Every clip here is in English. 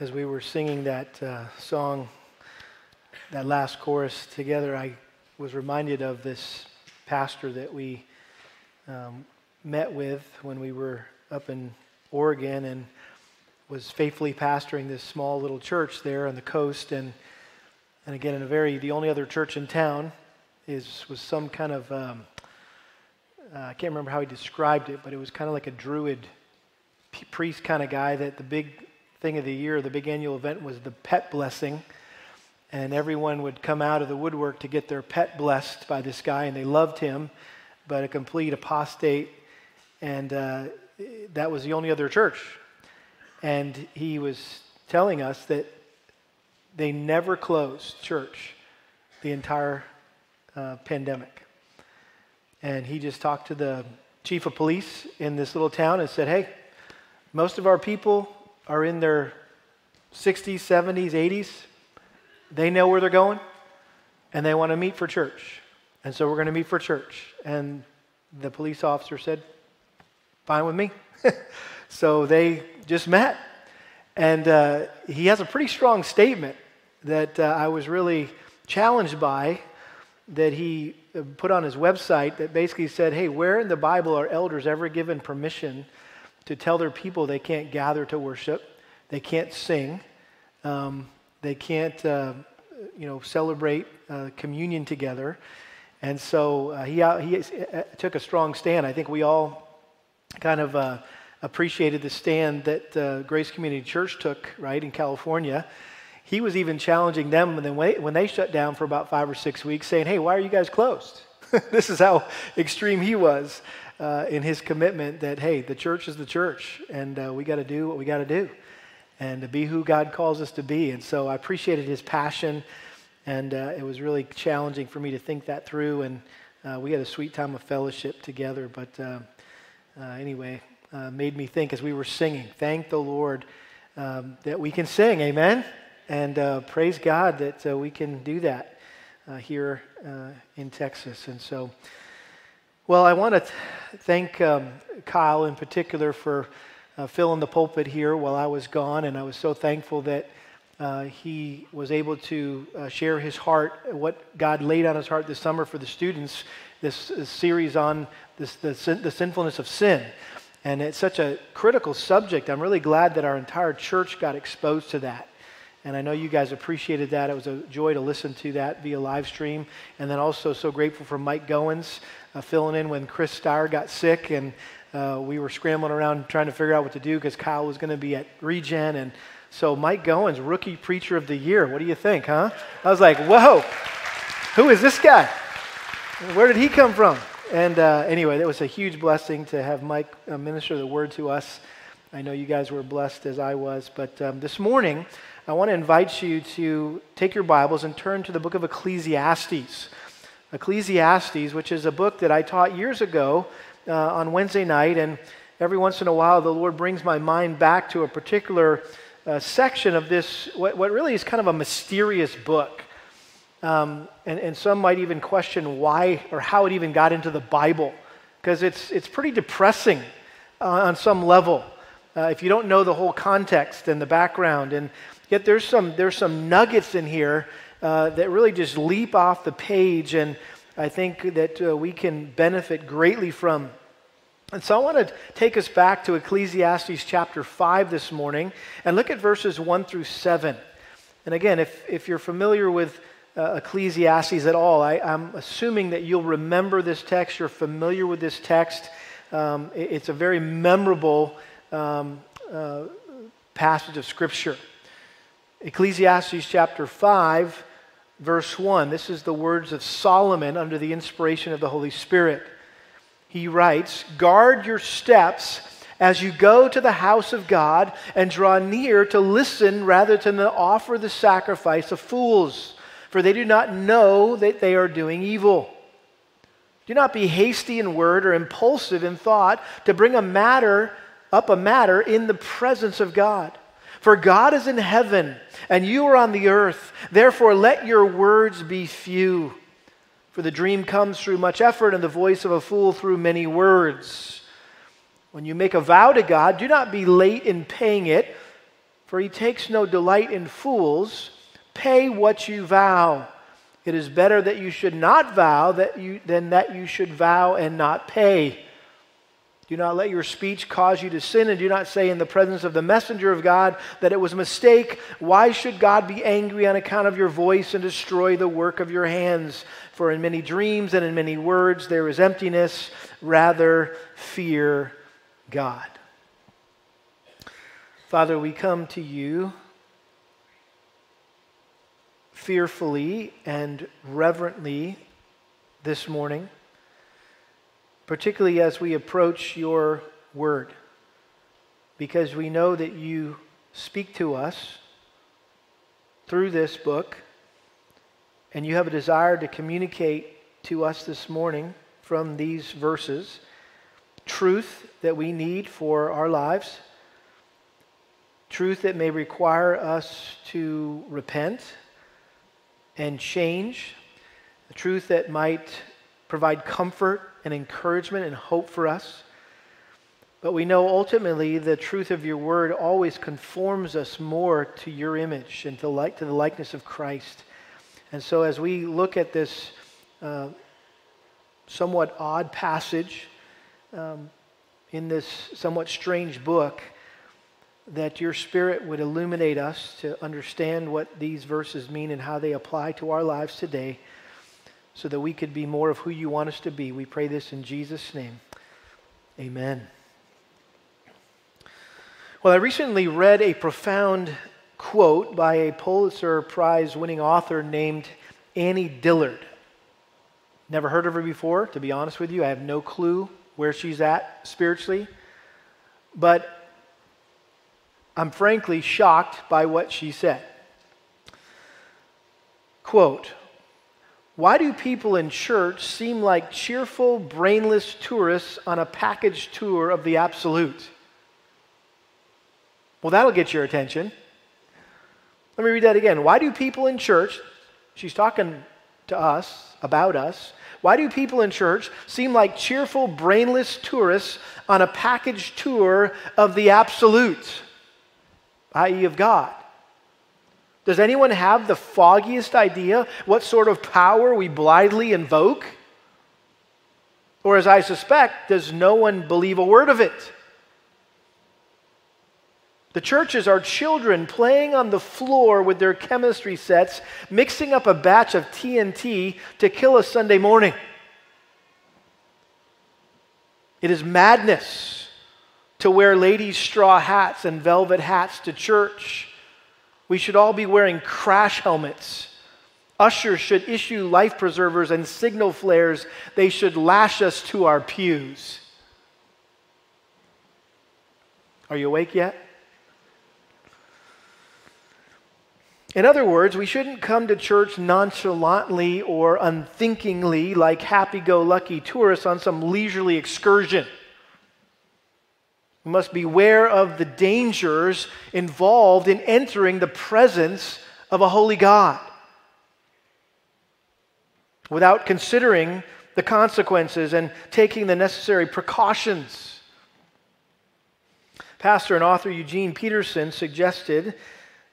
as we were singing that uh, song, that last chorus together, I was reminded of this pastor that we um, met with when we were up in Oregon and was faithfully pastoring this small little church there on the coast. And, and again, in a very, the only other church in town is, was some kind of, um, uh, I can't remember how he described it, but it was kind of like a druid priest kind of guy that the big thing of the year, the big annual event was the pet blessing. And everyone would come out of the woodwork to get their pet blessed by this guy, and they loved him, but a complete apostate. And uh, that was the only other church. And he was telling us that they never closed church the entire uh, pandemic. And he just talked to the chief of police in this little town and said, Hey, most of our people are in their 60s, 70s, 80s. They know where they're going and they want to meet for church. And so we're going to meet for church. And the police officer said, Fine with me. so they just met. And uh, he has a pretty strong statement that uh, I was really challenged by that he uh, put on his website that basically said, Hey, where in the Bible are elders ever given permission to tell their people they can't gather to worship, they can't sing, um, they can't, uh, you know, celebrate uh, communion together. And so uh, he, he uh, took a strong stand. I think we all kind of uh, appreciated the stand that uh, Grace Community Church took, right, in California. He was even challenging them when they, when they shut down for about five or six weeks, saying, Hey, why are you guys closed? this is how extreme he was uh, in his commitment that, hey, the church is the church, and uh, we got to do what we got to do and to be who God calls us to be. And so I appreciated his passion, and uh, it was really challenging for me to think that through. And uh, we had a sweet time of fellowship together. But uh, uh, anyway, made me think as we were singing, thank the Lord um, that we can sing, amen? And praise God that we can do that here in Texas. And so, well, I want to th- thank um, Kyle in particular for uh, filling the pulpit here while I was gone, and I was so thankful that uh, he was able to uh, share his heart, what God laid on his heart this summer for the students, this, this series on this, the, the sinfulness of sin. And it's such a critical subject. I'm really glad that our entire church got exposed to that. And I know you guys appreciated that. It was a joy to listen to that via live stream. And then also so grateful for Mike Goins uh, filling in when Chris Starr got sick, and uh, we were scrambling around trying to figure out what to do because Kyle was going to be at Regen. And so Mike Goins, rookie preacher of the year. What do you think, huh? I was like, whoa, who is this guy? Where did he come from? And uh, anyway, it was a huge blessing to have Mike uh, minister the word to us. I know you guys were blessed as I was. But um, this morning, I want to invite you to take your Bibles and turn to the book of Ecclesiastes. Ecclesiastes, which is a book that I taught years ago uh, on Wednesday night. And every once in a while, the Lord brings my mind back to a particular uh, section of this, what, what, really is kind of a mysterious book. Um, and, and some might even question why or how it even got into the Bible, because it's, it's pretty depressing uh, on some level. Uh, if you don't know the whole context and the background, and yet there's some, there's some nuggets in here uh, that really just leap off the page, and I think that uh, we can benefit greatly from. And so I want to take us back to Ecclesiastes chapter 5 this morning and look at verses 1 through 7. And again, if, if you're familiar with uh, Ecclesiastes at all, I, am assuming that you'll remember this text, you're familiar with this text. Um, it, it's a very memorable um, uh, passage of Scripture. Ecclesiastes chapter 5 verse 1. This is the words of Solomon under the inspiration of the Holy Spirit. He writes, Guard your steps as you go to the house of God and draw near to listen rather than to offer the sacrifice of fools, for they do not know that they are doing evil. Do not be hasty in word or impulsive in thought to bring a matter up a matter in the presence of God. For God is in heaven, and you are on the earth. Therefore, let your words be few. For the dream comes through much effort, and the voice of a fool through many words. When you make a vow to God, do not be late in paying it, For he takes no delight in fools. Pay what you vow. It is better that you should not vow that you, than that you should vow and not pay. Do not let your speech cause you to sin, and do not say in the presence of the messenger of God that it was a mistake. Why should God be angry on account of your voice and destroy the work of your hands? For in many dreams and in many words there is emptiness. Rather, fear God. Father, we come to you fearfully and reverently this morning particularly as we approach your word, because we know that you speak to us through this book, and you have a desire to communicate to us this morning from these verses truth that we need for our lives, truth that may require us to repent and change, truth that might provide comfort and encouragement and hope for us. But we know ultimately the truth of your word always conforms us more to your image and to, like, to the likeness of Christ. And so as we look at this uh, somewhat odd passage um, in this somewhat strange book, that your spirit would illuminate us to understand what these verses mean and how they apply to our lives today so that we could be more of who you want us to be. We pray this in Jesus' name. Amen. Well, I recently read a profound quote by a Pulitzer Prize winning author named Annie Dillard. Never heard of her before, to be honest with you. I have no clue where she's at spiritually. But I'm frankly shocked by what she said. Quote, why do people in church seem like cheerful, brainless tourists on a package tour of the absolute? Well, that'll get your attention. Let me read that again. Why do people in church, she's talking to us, about us, why do people in church seem like cheerful, brainless tourists on a package tour of the absolute, i.e., of God? Does anyone have the foggiest idea what sort of power we blithely invoke? Or, as I suspect, does no one believe a word of it? The churches are children playing on the floor with their chemistry sets, mixing up a batch of TNT to kill a Sunday morning. It is madness to wear ladies' straw hats and velvet hats to church we should all be wearing crash helmets. Ushers should issue life preservers and signal flares. They should lash us to our pews. Are you awake yet? In other words, we shouldn't come to church nonchalantly or unthinkingly like happy go lucky tourists on some leisurely excursion. We must beware of the dangers involved in entering the presence of a holy God without considering the consequences and taking the necessary precautions. Pastor and author Eugene Peterson suggested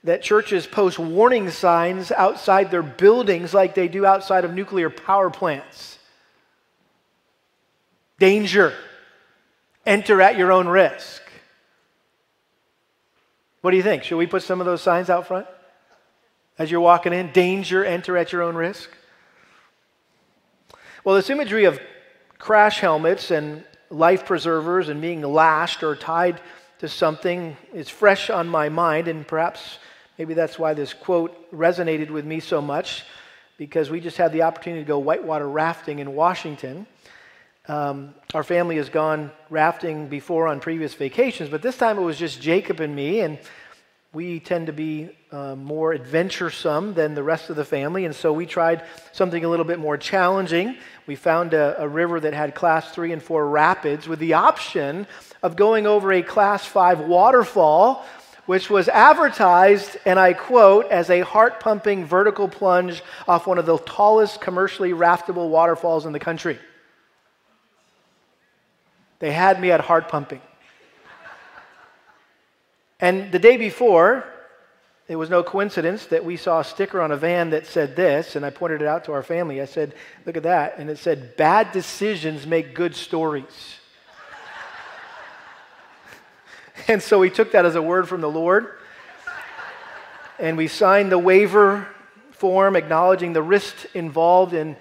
that churches post warning signs outside their buildings like they do outside of nuclear power plants. Danger. Enter at your own risk. What do you think? Should we put some of those signs out front? As you're walking in, danger, enter at your own risk. Well, this imagery of crash helmets and life preservers and being lashed or tied to something is fresh on my mind, and perhaps maybe that's why this quote resonated with me so much because we just had the opportunity to go whitewater rafting in Washington. Um, our family has gone rafting before on previous vacations, but this time it was just Jacob and me, and we tend to be uh, more adventuresome than the rest of the family, and so we tried something a little bit more challenging. We found a, a river that had class three and four rapids with the option of going over a class five waterfall, which was advertised, and I quote, as a heart pumping vertical plunge off one of the tallest commercially raftable waterfalls in the country. They had me at heart pumping. And the day before, it was no coincidence that we saw a sticker on a van that said this, and I pointed it out to our family. I said, Look at that. And it said, Bad decisions make good stories. and so we took that as a word from the Lord. And we signed the waiver form acknowledging the risk involved in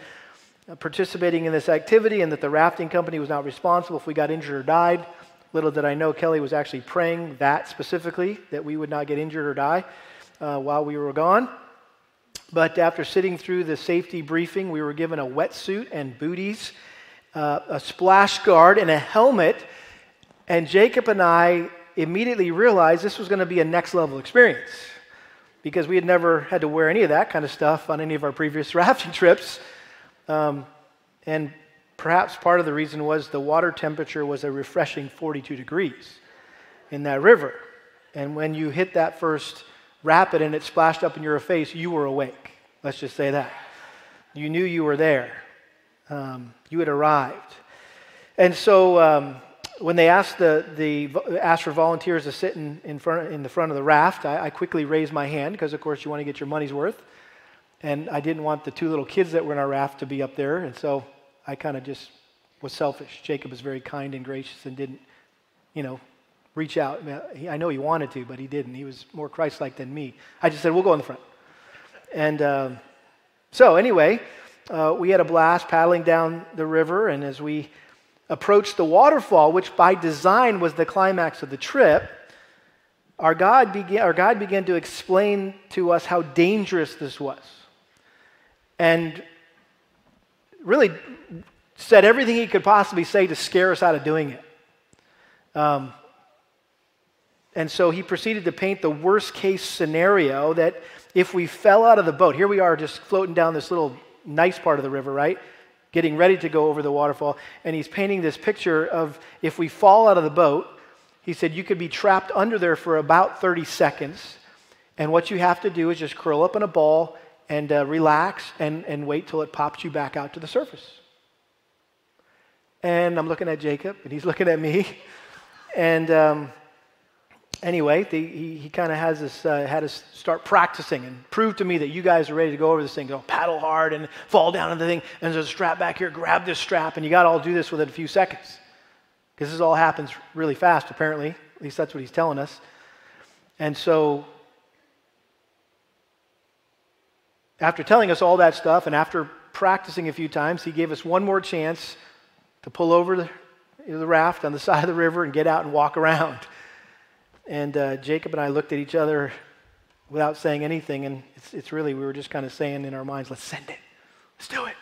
participating in this activity and that the rafting company was not responsible if we got injured or died. Little did I know Kelly was actually praying that specifically, that we would not get injured or die uh, while we were gone. But after sitting through the safety briefing, we were given a wetsuit and booties, uh, a splash guard, and a helmet. And Jacob and I immediately realized this was going to be a next level experience because we had never had to wear any of that kind of stuff on any of our previous rafting trips. Um, and perhaps part of the reason was the water temperature was a refreshing 42 degrees in that river. And when you hit that first rapid and it splashed up in your face, you were awake. Let's just say that. You knew you were there. Um, you had arrived. And so um, when they asked, the, the, asked for volunteers to sit in, in, front, in the front of the raft, I, I quickly raised my hand because, of course, you want to get your money's worth. And I didn't want the two little kids that were in our raft to be up there. And so I kind of just was selfish. Jacob was very kind and gracious and didn't, you know, reach out. I know he wanted to, but he didn't. He was more Christ like than me. I just said, we'll go in the front. And um, so, anyway, uh, we had a blast paddling down the river. And as we approached the waterfall, which by design was the climax of the trip, our God, began, our God began to explain to us how dangerous this was. And really said everything he could possibly say to scare us out of doing it. Um, and so he proceeded to paint the worst case scenario that if we fell out of the boat, here we are just floating down this little nice part of the river, right? Getting ready to go over the waterfall. And he's painting this picture of if we fall out of the boat, he said you could be trapped under there for about 30 seconds. And what you have to do is just curl up in a ball and uh, relax and, and wait till it pops you back out to the surface. And I'm looking at Jacob, and he's looking at me. And um, anyway, the, he, he kind of has this, uh, had us start practicing and prove to me that you guys are ready to go over this thing. Go paddle hard and fall down into the thing. And there's a strap back here. Grab this strap, and you got to all do this within a few seconds. Because this all happens really fast, apparently. At least that's what he's telling us. And so, after telling us all that stuff and after practicing a few times, he gave us one more chance to pull over the, the raft on the side of the river and get out and walk around. And uh, Jacob and I looked at each other without saying anything, and it's, it's really, we were just kind of saying in our minds, let's send it. Let's do it.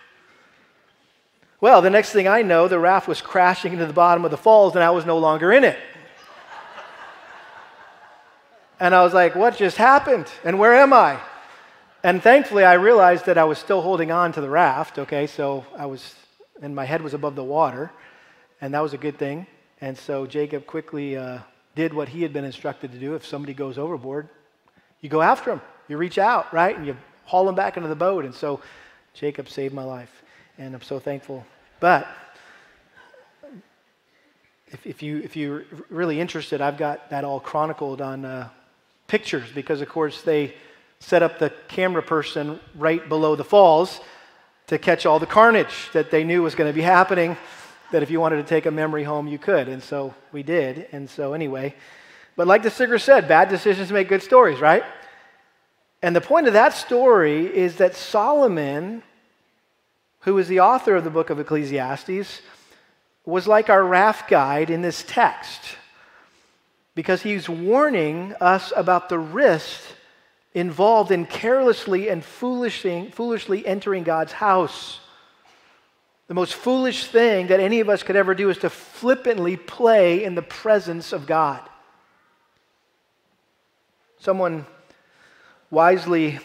Well, the next thing I know, the raft was crashing into the bottom of the falls, and I was no longer in it. and I was like, what just happened? And where am I? And thankfully, I realized that I was still holding on to the raft, okay? So I was, and my head was above the water, and that was a good thing. And so Jacob quickly uh, did what he had been instructed to do. If somebody goes overboard, you go after him. You reach out, right? And you haul him back into the boat. And so Jacob saved my life. And I'm so thankful. But if, if, you, if you're really interested, I've got that all chronicled on uh, pictures because, of course, they set up the camera person right below the falls to catch all the carnage that they knew was going to be happening that if you wanted to take a memory home, you could. And so we did. And so, anyway, but like the singer said, bad decisions make good stories, right? And the point of that story is that Solomon, who is the author of the book of Ecclesiastes, was like our raft guide in this text because he's warning us about the risk involved in carelessly and foolishly, foolishly entering God's house. The most foolish thing that any of us could ever do is to flippantly play in the presence of God. Someone wisely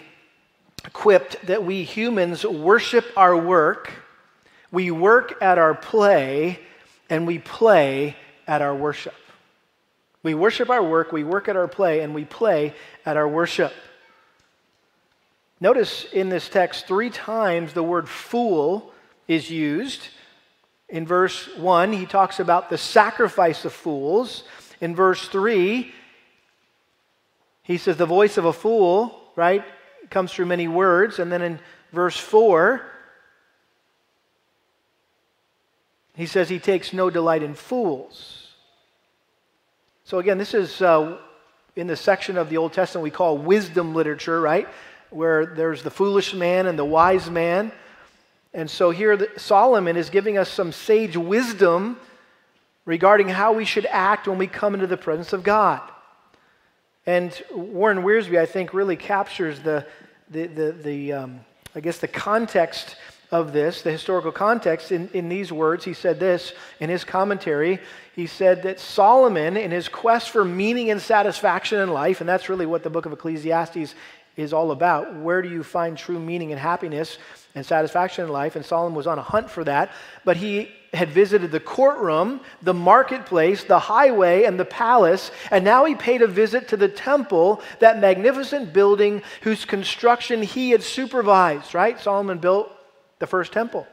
quipped that we humans worship our work, we work at our play, and we play at our worship. We worship our work, we work at our play, and we play at our worship. Notice in this text three times the word fool is used. In verse 1, he talks about the sacrifice of fools. In verse 3, He says, The voice of a fool, right, comes through many words. And then in verse 4, he says he takes no delight in fools. So again, this is uh, in the section of the Old Testament we call wisdom literature, right? Where there's the foolish man and the wise man. And so here Solomon is giving us some sage wisdom regarding how we should act when we come into the presence of God. And Warren Wiersbe, I think, really captures the, the, the, the um, I guess, the context of this, the historical context, in, in these words. He said this in his commentary. He said that Solomon, in his quest for meaning and satisfaction in life, and that's really what the book of Ecclesiastes is all about. Where do you find true meaning and happiness and satisfaction in life? And Solomon was on a hunt for that. But he had visited the courtroom, the marketplace, the highway, and the palace, and now he paid a visit to the temple, that magnificent building whose construction he had supervised, right? Solomon built the first temple.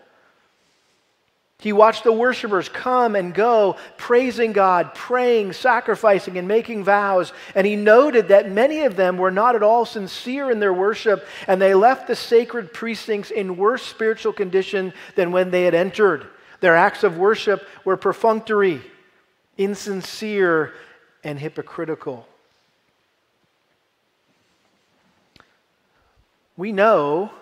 He watched the worshipers come and go, praising God, praying, sacrificing, and making vows. And he noted that many of them were not at all sincere in their worship, and they left the sacred precincts in worse spiritual condition than when they had entered. Their acts of worship were perfunctory, insincere, and hypocritical. We know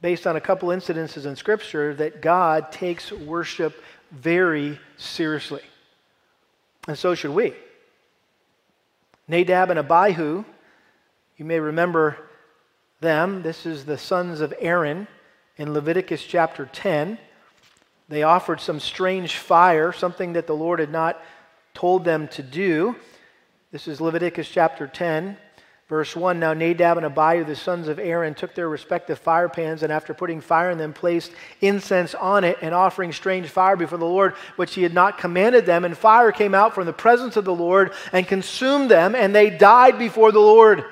based on a couple incidences in Scripture, that God takes worship very seriously. And so should we. Nadab and Abihu, you may remember them. This is the sons of Aaron in Leviticus chapter 10. They offered some strange fire, something that the Lord had not told them to do. This is Leviticus chapter 10, Verse 1 Now Nadab and Abihu, the sons of Aaron, took their respective fire pans, and after putting fire in them, placed incense on it and offering strange fire before the Lord, which he had not commanded them. And fire came out from the presence of the Lord and consumed them, and they died before the Lord.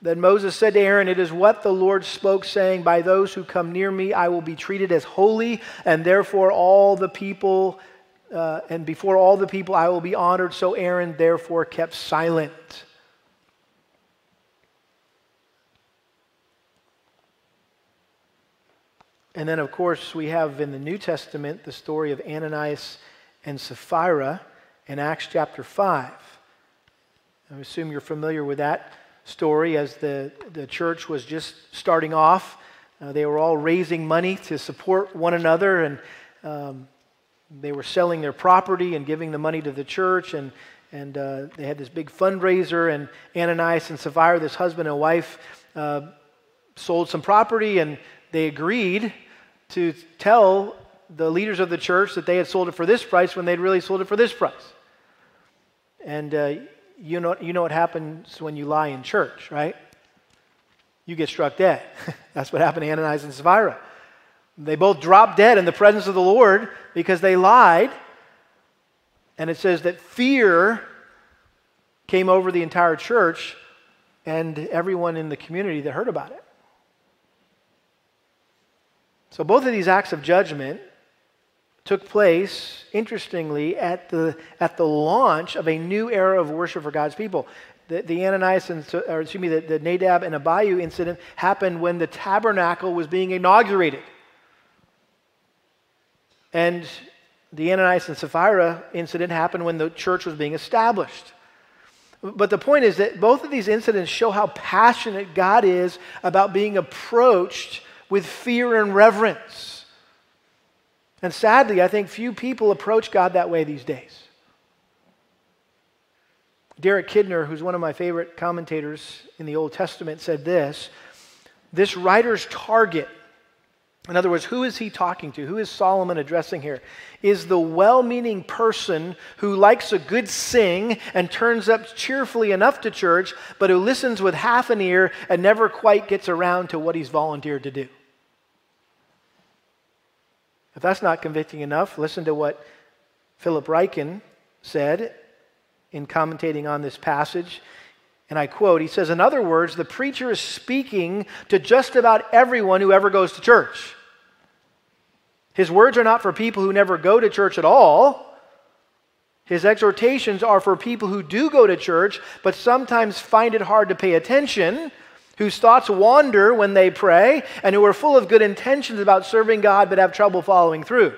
Then Moses said to Aaron, It is what the Lord spoke, saying, By those who come near me, I will be treated as holy, and therefore all the people. Uh, and before all the people I will be honored. So Aaron therefore kept silent. And then, of course, we have in the New Testament the story of Ananias and Sapphira in Acts chapter 5. I assume you're familiar with that story as the, the church was just starting off. Uh, they were all raising money to support one another, and um, they were selling their property and giving the money to the church. And, and uh, they had this big fundraiser, and Ananias and Sapphira, this husband and wife, uh, sold some property, and they agreed to tell the leaders of the church that they had sold it for this price when they'd really sold it for this price. And uh, you, know, you know what happens when you lie in church, right? You get struck dead. That's what happened to Ananias and Sapphira. They both dropped dead in the presence of the Lord because they lied. And it says that fear came over the entire church and everyone in the community that heard about it. So both of these acts of judgment took place, interestingly, at the, at the launch of a new era of worship for God's people. The, the Ananias and, or excuse me, the, the Nadab and Abihu incident happened when the tabernacle was being inaugurated. And the Ananias and Sapphira incident happened when the church was being established. But the point is that both of these incidents show how passionate God is about being approached with fear and reverence. And sadly, I think few people approach God that way these days. Derek Kidner, who's one of my favorite commentators in the Old Testament, said this This writer's target, in other words, who is he talking to? Who is Solomon addressing here? Is the well meaning person who likes a good sing and turns up cheerfully enough to church, but who listens with half an ear and never quite gets around to what he's volunteered to do. If that's not convicting enough, listen to what Philip Ryken said in commentating on this passage. And I quote, he says, In other words, the preacher is speaking to just about everyone who ever goes to church. His words are not for people who never go to church at all. His exhortations are for people who do go to church, but sometimes find it hard to pay attention, whose thoughts wander when they pray, and who are full of good intentions about serving God but have trouble following through.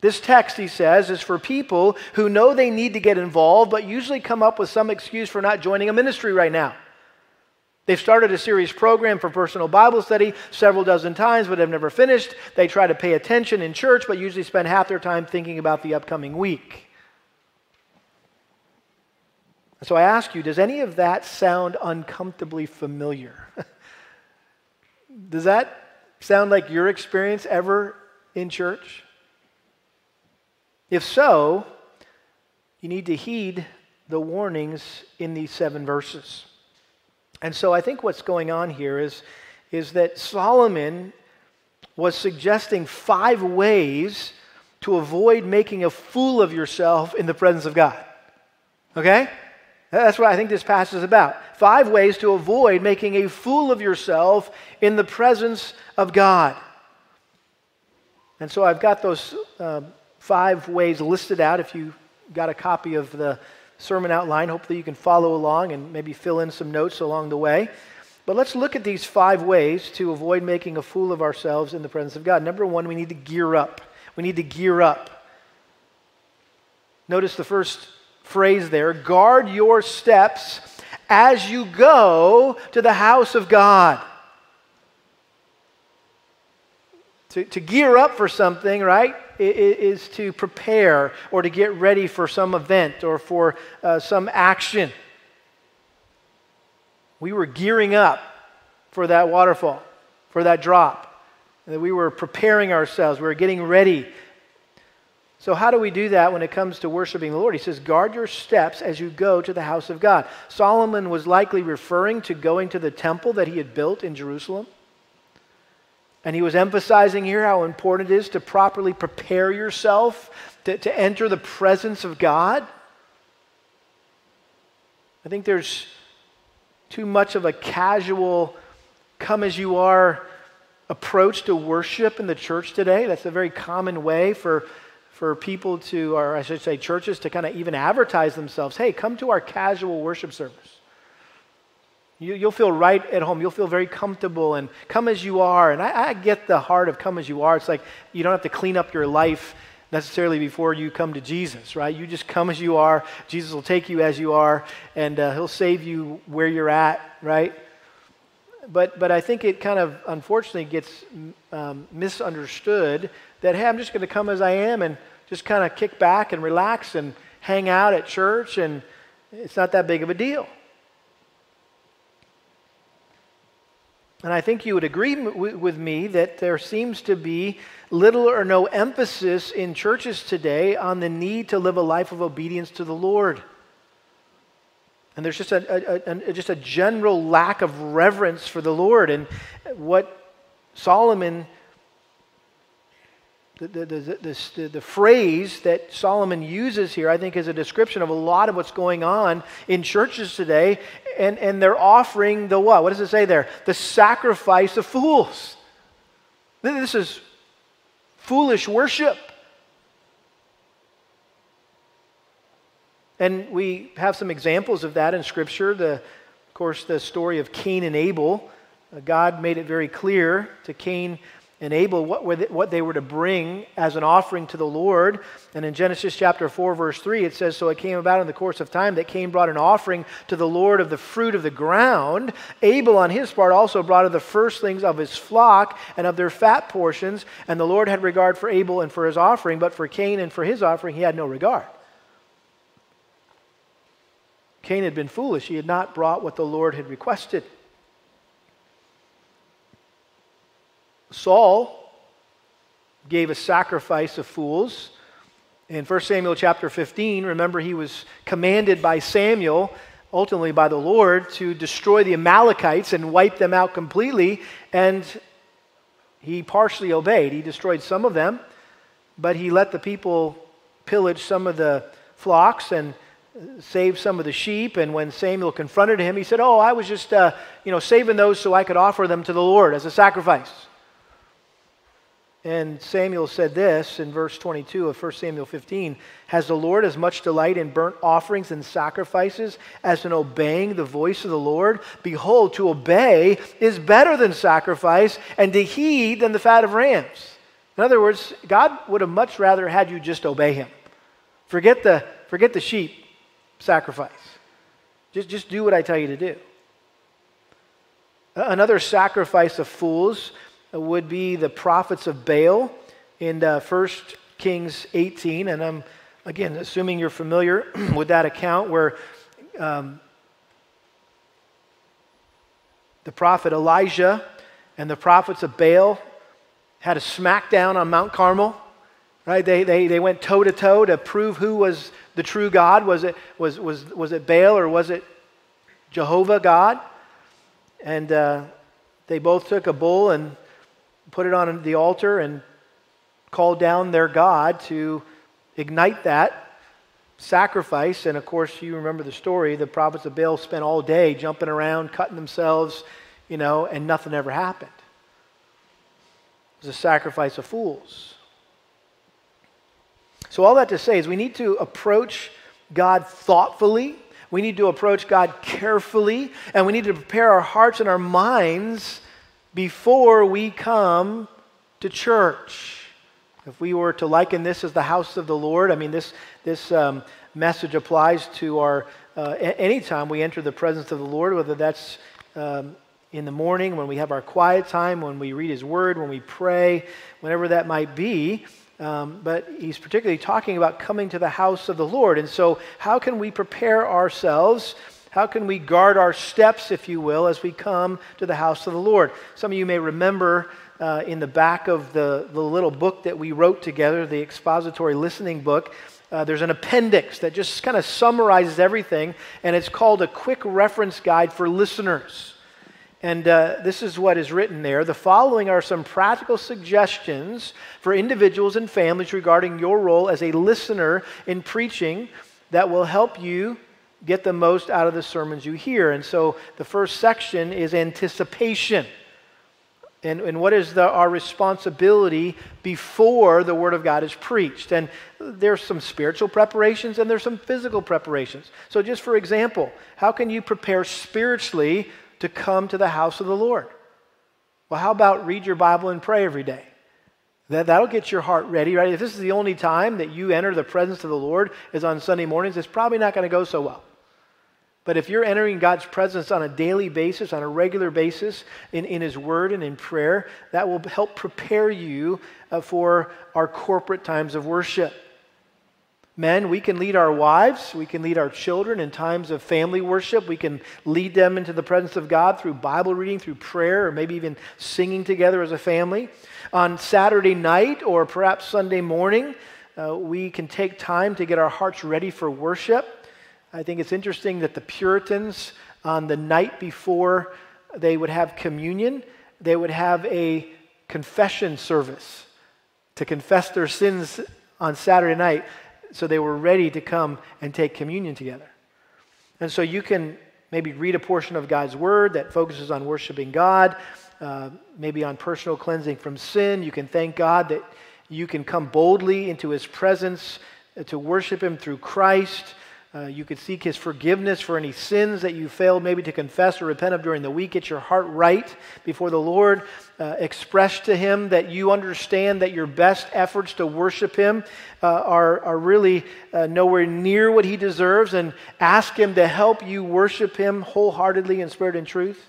This text, he says, is for people who know they need to get involved, but usually come up with some excuse for not joining a ministry right now. They've started a series program for personal Bible study several dozen times, but have never finished. They try to pay attention in church, but usually spend half their time thinking about the upcoming week. So I ask you, does any of that sound uncomfortably familiar? does that sound like your experience ever in church? If so, you need to heed the warnings in these seven verses. And so I think what's going on here is, is that Solomon was suggesting five ways to avoid making a fool of yourself in the presence of God. Okay? That's what I think this passage is about. Five ways to avoid making a fool of yourself in the presence of God. And so I've got those uh, five ways listed out. If you got a copy of the sermon outline. Hopefully, you can follow along and maybe fill in some notes along the way. But let's look at these five ways to avoid making a fool of ourselves in the presence of God. Number one, we need to gear up. We need to gear up. Notice the first phrase there guard your steps as you go to the house of God. To, to gear up for something, right? Is to prepare or to get ready for some event or for uh, some action. We were gearing up for that waterfall, for that drop. And we were preparing ourselves, we were getting ready. So, how do we do that when it comes to worshiping the Lord? He says, Guard your steps as you go to the house of God. Solomon was likely referring to going to the temple that he had built in Jerusalem. And he was emphasizing here how important it is to properly prepare yourself to, to enter the presence of God. I think there's too much of a casual, come as you are approach to worship in the church today. That's a very common way for, for people to, or I should say, churches to kind of even advertise themselves hey, come to our casual worship service. You, will feel right at home. You'll feel very comfortable and come as you are. And I, I, get the heart of come as you are. It's like you don't have to clean up your life necessarily before you come to Jesus, right? You just come as you are. Jesus will take you as you are, and uh, He'll save you where you're at, right? But, but I think it kind of unfortunately gets um, misunderstood that, hey, I'm just going to come as I am and just kind of kick back and relax and hang out at church, and it's not that big of a deal. And I think you would agree with me that there seems to be little or no emphasis in churches today on the need to live a life of obedience to the Lord. And there's just a, a, a, just a general lack of reverence for the Lord. And what Solomon the, the, the, the, the phrase that Solomon uses here, I think, is a description of a lot of what's going on in churches today. And, and they're offering the what? What does it say there? The sacrifice of fools. This is foolish worship. And we have some examples of that in Scripture. The, of course, the story of Cain and Abel. Uh, God made it very clear to Cain and Abel what, they, what they were to bring as an offering to the Lord. And in Genesis chapter 4, verse 3, it says, So it came about in the course of time that Cain brought an offering to the Lord of the fruit of the ground. Abel, on his part, also brought of the firstlings of his flock and of their fat portions. And the Lord had regard for Abel and for his offering, but for Cain and for his offering he had no regard. Cain had been foolish. He had not brought what the Lord had requested. Saul gave a sacrifice of fools. In 1 Samuel chapter 15, remember he was commanded by Samuel, ultimately by the Lord, to destroy the Amalekites and wipe them out completely. And he partially obeyed. He destroyed some of them, but he let the people pillage some of the flocks and save some of the sheep. And when Samuel confronted him, he said, Oh, I was just, uh, you know, saving those so I could offer them to the Lord as a sacrifice. And Samuel said this in verse 22 of 1 Samuel 15 Has the Lord as much delight in burnt offerings and sacrifices as in obeying the voice of the Lord? Behold, to obey is better than sacrifice, and to heed than the fat of rams. In other words, God would have much rather had you just obey Him. Forget the, forget the sheep sacrifice. Just, just do what I tell you to do. Another sacrifice of fools would be the prophets of Baal in uh, 1 Kings 18. And I'm, again, assuming you're familiar with that account where um, the prophet Elijah and the prophets of Baal had a smackdown on Mount Carmel. Right? They, they, they went toe to toe to prove who was the true God. Was it, was, was, was it Baal or was it Jehovah God? And uh, they both took a bull and put it on the altar and called down their God to ignite that sacrifice. And of course, you remember the story. The prophets of Baal spent all day jumping around, cutting themselves, you know, and nothing ever happened. It was a sacrifice of fools. So, all that to say is we need to approach God thoughtfully. We need to approach God carefully, and we need to prepare our hearts and our minds before we come to church. If we were to liken this as the house of the Lord, I mean, this, this um, message applies to our, uh, anytime we enter the presence of the Lord, whether that's um, in the morning, when we have our quiet time, when we read His Word, when we pray, whenever that might be. Um, but he's particularly talking about coming to the house of the Lord. And so, how can we prepare ourselves how can we guard our steps, if you will, as we come to the house of the Lord? Some of you may remember uh, in the back of the, the little book that we wrote together, the expository listening book, uh, there's an appendix that just kind of summarizes everything, and it's called a quick reference guide for listeners. And uh, this is what is written there. The following are some practical suggestions for individuals and families regarding your role as a listener in preaching that will help you get the most out of the sermons you hear. And so the first section is anticipation. And, and what is the, our responsibility before the Word of God is preached? And there's some spiritual preparations and there's some physical preparations. So, just for example, how can you prepare spiritually to come to the house of the Lord? Well, how about read your Bible and pray every day? That, that'll get your heart ready, right? If this is the only time that you enter the presence of the Lord is on Sunday mornings, it's probably not going to go so well. But if you're entering God's presence on a daily basis, on a regular basis, in, in His Word and in prayer, that will help prepare you uh, for our corporate times of worship. Men, we can lead our wives, we can lead our children in times of family worship. We can lead them into the presence of God through Bible reading, through prayer, or maybe even singing together as a family. On Saturday night or perhaps Sunday morning, uh, we can take time to get our hearts ready for worship. I think it's interesting that the Puritans, on the night before they would have communion, they would have a confession service to confess their sins on Saturday night so they were ready to come and take communion together. And so you can maybe read a portion of God's Word that focuses on worshiping God, uh, maybe on personal cleansing from sin. You can thank God that you can come boldly into His presence to worship Him through Christ. Uh, you could seek his forgiveness for any sins that you failed maybe to confess or repent of during the week. Get your heart right before the Lord. Uh, express to him that you understand that your best efforts to worship him uh, are, are really uh, nowhere near what he deserves and ask him to help you worship him wholeheartedly in spirit and truth.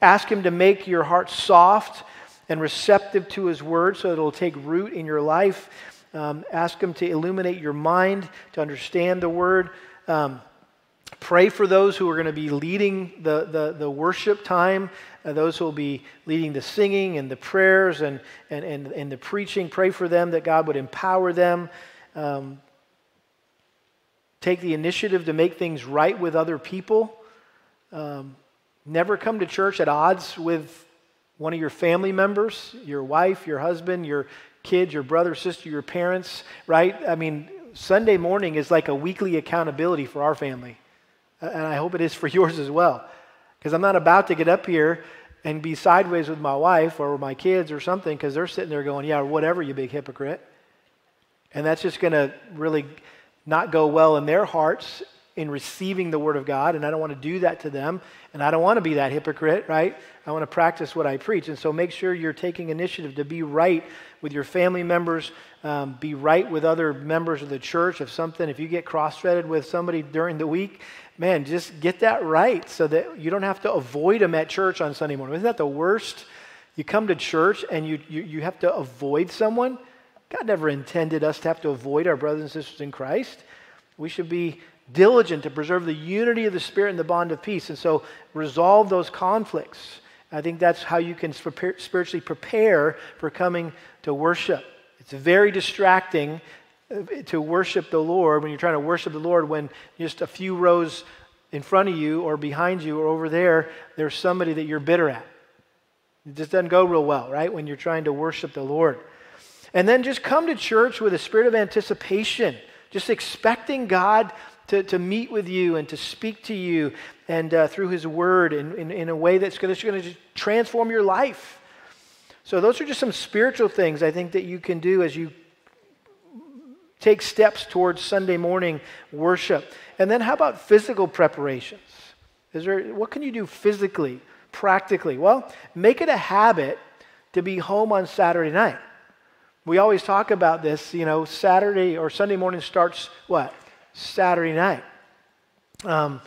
Ask him to make your heart soft and receptive to his word so that it will take root in your life. Um, ask Him to illuminate your mind to understand the Word. Um, pray for those who are going to be leading the, the, the worship time, uh, those who will be leading the singing and the prayers and, and, and, and the preaching. Pray for them that God would empower them. Um, take the initiative to make things right with other people. Um, never come to church at odds with one of your family members, your wife, your husband, your, kids, your brother, sister, your parents, right? I mean, Sunday morning is like a weekly accountability for our family. And I hope it is for yours as well. Because I'm not about to get up here and be sideways with my wife or my kids or something because they're sitting there going, yeah, whatever, you big hypocrite. And that's just going to really not go well in their hearts in receiving the Word of God. And I don't want to do that to them. And I don't want to be that hypocrite, right? I want to practice what I preach. And so make sure you're taking initiative to be right with your family members, um, be right with other members of the church. If something, if you get cross threaded with somebody during the week, man, just get that right so that you don't have to avoid them at church on Sunday morning. Isn't that the worst? You come to church and you, you, you have to avoid someone. God never intended us to have to avoid our brothers and sisters in Christ. We should be diligent to preserve the unity of the Spirit and the bond of peace. And so resolve those conflicts. I think that's how you can spiritually prepare for coming to worship. It's very distracting uh, to worship the Lord when you're trying to worship the Lord when just a few rows in front of you or behind you or over there, there's somebody that you're bitter at. It just doesn't go real well, right? When you're trying to worship the Lord. And then just come to church with a spirit of anticipation, just expecting God to, to meet with you and to speak to you and uh, through his word in, in, in a way that's going to transform your life. So, those are just some spiritual things I think that you can do as you take steps towards Sunday morning worship. And then, how about physical preparations? Is there, what can you do physically, practically? Well, make it a habit to be home on Saturday night. We always talk about this, you know, Saturday or Sunday morning starts what? Saturday night. Um,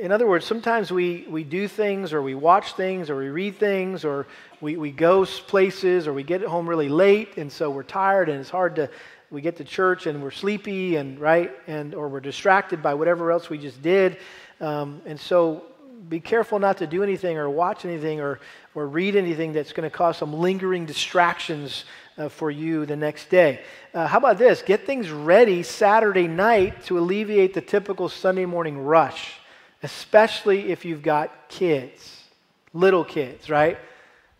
in other words, sometimes we, we do things or we watch things or we read things or we, we go places or we get home really late and so we're tired and it's hard to, we get to church and we're sleepy and right and or we're distracted by whatever else we just did. Um, and so be careful not to do anything or watch anything or, or read anything that's going to cause some lingering distractions uh, for you the next day. Uh, how about this? Get things ready Saturday night to alleviate the typical Sunday morning rush, especially if you've got kids, little kids, right?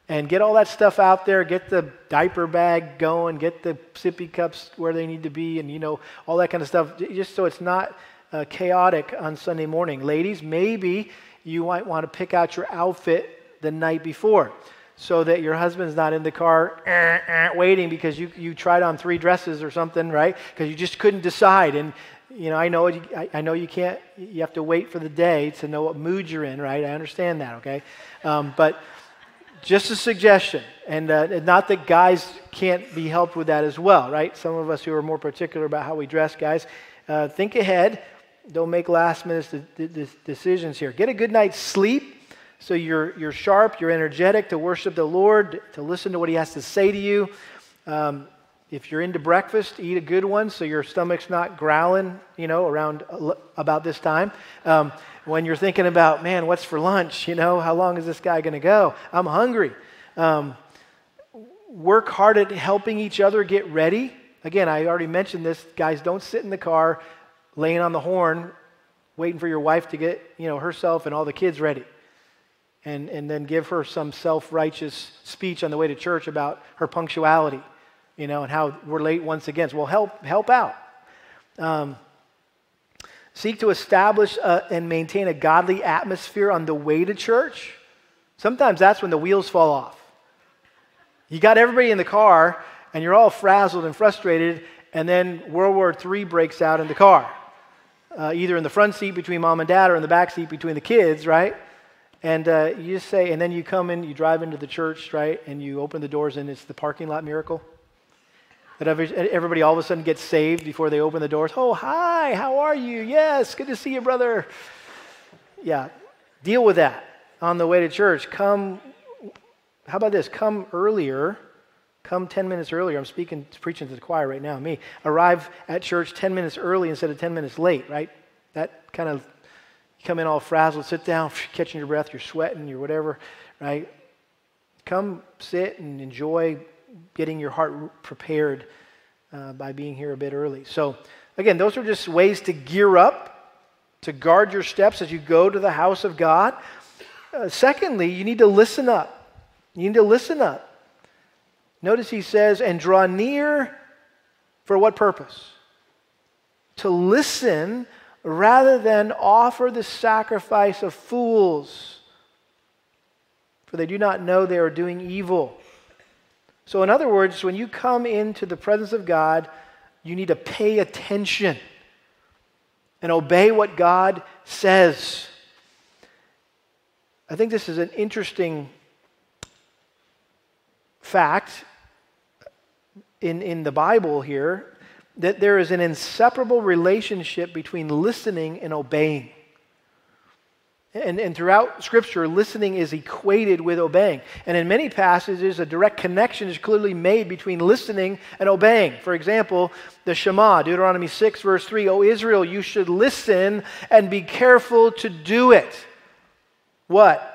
And get all that stuff out there, get the diaper bag going, get the sippy cups where they need to be, and you know, all that kind of stuff, just so it's not uh, chaotic on Sunday morning. Ladies, maybe you might want to pick out your outfit the night before so that your husband's not in the car eh, eh, waiting because you, you tried on three dresses or something, right? Because you just couldn't decide. And, you know, I know, I, I, know you can't, you have to wait for the day to know what mood you're in, right? I understand that, okay? Um, but just a suggestion. And uh, not that guys can't be helped with that as well, right? Some of us who are more particular about how we dress, guys, uh, think ahead. Don't make last minute decisions here. Get a good night's sleep so you're, you're sharp, you're energetic to worship the Lord, to listen to what He has to say to you. Um, if you're into breakfast, eat a good one so your stomach's not growling, you know, around about this time. Um, when you're thinking about, man, what's for lunch? You know, how long is this guy going to go? I'm hungry. Um, work hard at helping each other get ready. Again, I already mentioned this. Guys, don't sit in the car laying on the horn waiting for your wife to get, you know, herself and all the kids ready and, and then give her some self righteous speech on the way to church about her punctuality, you know, and how we're late once again. Well, help, help out. Um, seek to establish a, and maintain a godly atmosphere on the way to church. Sometimes that's when the wheels fall off. You got everybody in the car, and you're all frazzled and frustrated, and then World War III breaks out in the car. Uh, either in the front seat between mom and dad or in the back seat between the kids, right? And uh, you just say, and then you come in, you drive into the church, right? And you open the doors, and it's the parking lot miracle. That everybody all of a sudden gets saved before they open the doors. Oh, hi, how are you? Yes, good to see you, brother. Yeah, deal with that on the way to church. Come, how about this? Come earlier. Come 10 minutes earlier. I'm speaking, preaching to the choir right now, me. Arrive at church 10 minutes early instead of 10 minutes late, right? That kind of you come in all frazzled, sit down, catching your breath, you're sweating, you're whatever, right? Come sit and enjoy getting your heart prepared uh, by being here a bit early. So, again, those are just ways to gear up, to guard your steps as you go to the house of God. Uh, secondly, you need to listen up. You need to listen up. Notice he says, and draw near for what purpose? To listen rather than offer the sacrifice of fools. for they do not know they are doing evil. So, in other words, when you come into the presence of God, you need to pay attention and obey what God says. I think this is an interesting fact in, in the Bible here that there is an inseparable relationship between listening and obeying. And, and throughout Scripture, listening is equated with obeying. And in many passages, a direct connection is clearly made between listening and obeying. For example, the Shema, Deuteronomy 6, verse 3 O Israel, you should listen and be careful to do it. What?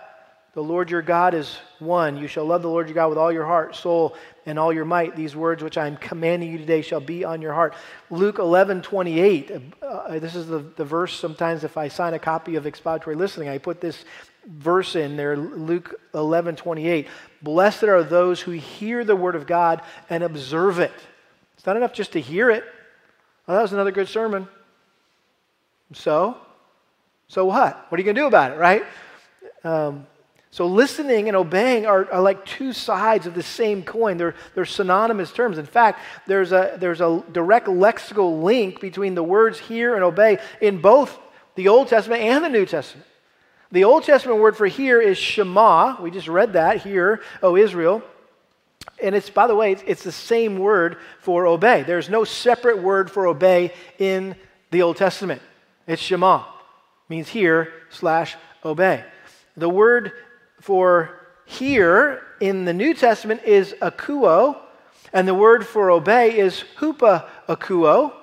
The Lord your God is one. You shall love the Lord your God with all your heart, soul, and all your might. These words which I am commanding you today shall be on your heart. Luke 11, 28. Uh, uh, this is the, the verse sometimes if I sign a copy of expository listening, I put this verse in there, Luke 11, 28. Blessed are those who hear the word of God and observe it. It's not enough just to hear it. Well, that was another good sermon. So, so what? What are you going to do about it, right? Um, so listening and obeying are, are, like two sides of the same coin. They're, they're synonymous terms. In fact, there's a, there's a direct lexical link between the words hear and obey in both the Old Testament and the New Testament. The Old Testament word for hear is Shema. We just read that here, O Israel. And it's, by the way, it's, it's the same word for obey. There's no separate word for obey in the Old Testament. It's Shema, it means hear slash obey. The word for here in the New Testament is akuo, and the word for obey is hupa akuo,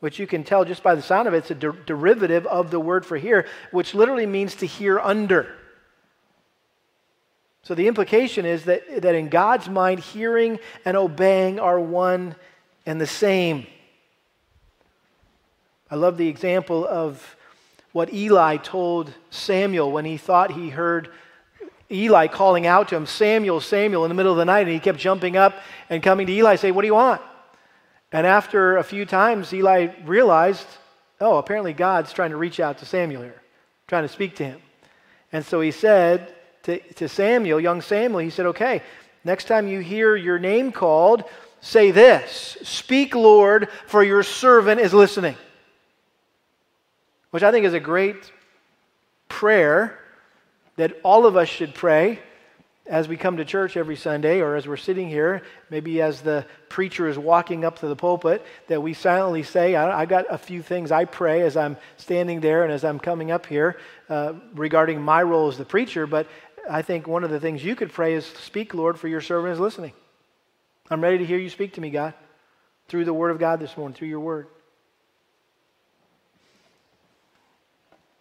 which you can tell just by the sound of it. It's a de- derivative of the word for hear, which literally means to hear under. So the implication is that, that in God's mind, hearing and obeying are one and the same. I love the example of what Eli told Samuel when he thought he heard Eli calling out to him, Samuel, Samuel, in the middle of the night, and he kept jumping up and coming to Eli, say, What do you want? And after a few times, Eli realized, oh, apparently God's trying to reach out to Samuel here, trying to speak to him. And so he said to, to Samuel, young Samuel, he said, Okay, next time you hear your name called, say this Speak, Lord, for your servant is listening. Which I think is a great prayer that all of us should pray as we come to church every Sunday or as we're sitting here, maybe as the preacher is walking up to the pulpit, that we silently say, I, have got a few things I pray as I'm standing there and as I'm coming up here uh, regarding my role as the preacher. But I think one of the things you could pray is, Speak, Lord, for your servant is listening. I'm ready to hear you speak to me, God, through the Word of God this morning, through your Word.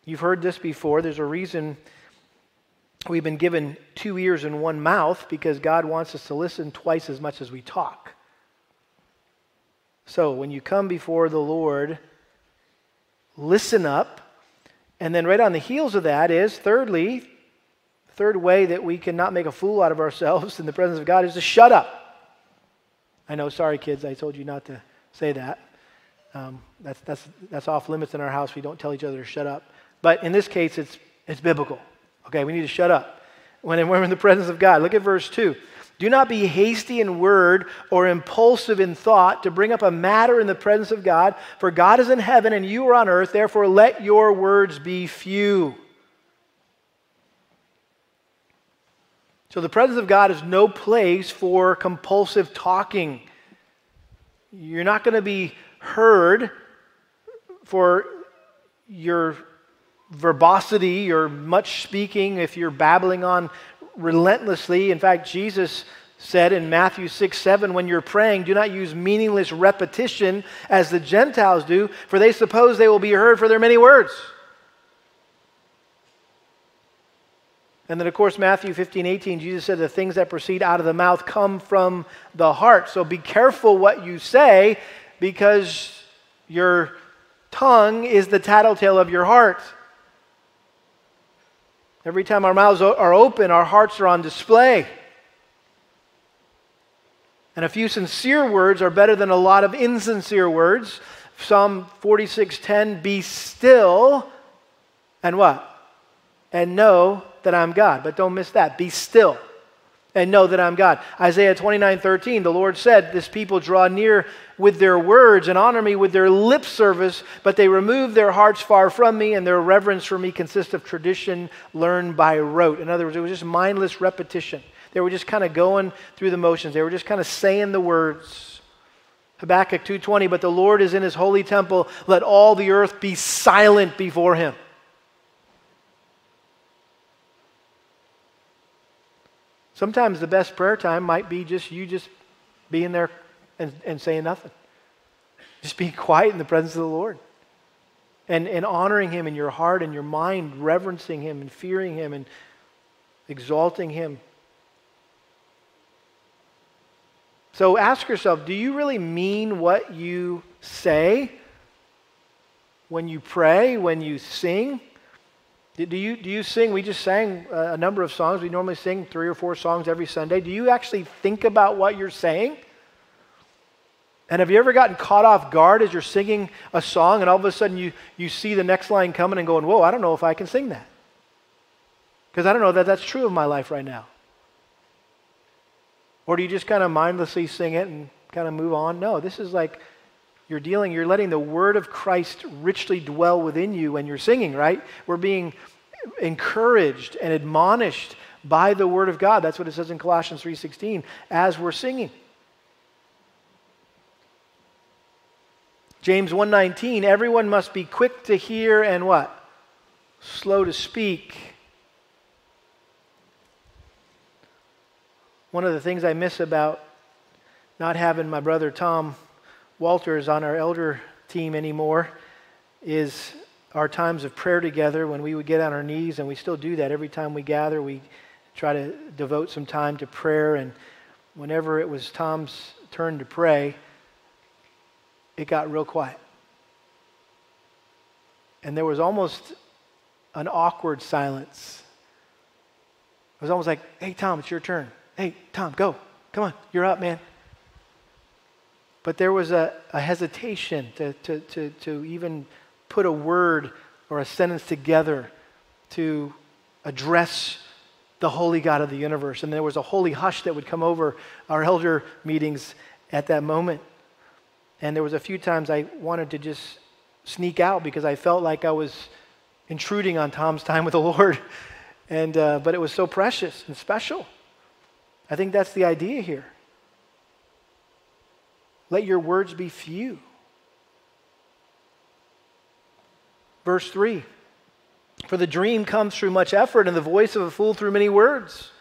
You've heard this before. There's a reason we've been given two ears and one mouth because God wants us to listen twice as much as we talk. So when you come before the Lord, listen up. And then right on the heels of that is, thirdly, third way that we cannot make a fool out of ourselves in the presence of God is to shut up. I know, sorry kids, I told you not to say that. Um, that's, that's, that's off limits in our house. We don't tell each other to shut up. But in this case, it's, it's biblical. Okay, we need to shut up when we're in the presence of God. Look at verse 2. Do not be hasty in word or impulsive in thought to bring up a matter in the presence of God, for God is in heaven and you are on earth, therefore let your words be few. So the presence of God is no place for compulsive talking. You're not going to be heard for your verbosity or much speaking, if you're babbling on relentlessly. In fact, Jesus said in Matthew 6 7, when you're praying, do not use meaningless repetition as the Gentiles do, for they suppose they will be heard for their many words. And then, of course, Matthew 15, 18, Jesus said, The things that proceed out of the mouth come from the heart. So be careful what you say because your tongue is the tattletale of your heart. Every time our mouths are open, our hearts are on display. And a few sincere words are better than a lot of insincere words. Psalm 46:10, be still and what? And know that I'm God. But don't miss that. Be still and know that I'm God. Isaiah 29 13, the Lord said, This people draw near with their words and honor me with their lip service, but they remove their hearts far from me, and their reverence for me consists of tradition learned by rote. In other words, it was just mindless repetition. They were just kind of going through the motions, they were just kind of saying the words. Habakkuk 2:20 but the Lord is in his holy temple let all the earth be silent before him Sometimes the best prayer time might be just you just being there and, and saying nothing. Just being quiet in the presence of the Lord. And, and honoring Him in your heart and your mind, reverencing Him and fearing Him and exalting Him. So ask yourself do you really mean what you say when you pray, when you sing? Do you, do you sing? We just sang uh, a number of songs. We normally sing three or four songs every Sunday. Do you actually think about what you're saying? And have you ever gotten caught off guard as you're singing a song and all of a sudden you, you see the next line coming and going, Whoa, I don't know if I can sing that? Because I don't know that that's true of my life right now. Or do you just kind of mindlessly sing it and kind of move on? No, this is like you're dealing, you're letting the word of Christ richly dwell within you when you're singing, right? We're being encouraged and admonished by the word of God. That's what it says in Colossians 3:16 as we're singing. James 1:19 everyone must be quick to hear and what? slow to speak. One of the things I miss about not having my brother Tom Walter is on our elder team anymore is our times of prayer together when we would get on our knees, and we still do that every time we gather. We try to devote some time to prayer, and whenever it was Tom's turn to pray, it got real quiet. And there was almost an awkward silence. It was almost like, hey, Tom, it's your turn. Hey, Tom, go. Come on, you're up, man. But there was a, a hesitation to, to, to, to even put a word or a sentence together to address the holy God of the universe. And there was a holy hush that would come over our elder meetings at that moment. And there was a few times I wanted to just sneak out because I felt like I was intruding on Tom's time with the Lord. And, uh, but it was so precious and special. I think that's the idea here. Let your words be few. Verse 3 For the dream comes through much effort, and the voice of a fool through many words.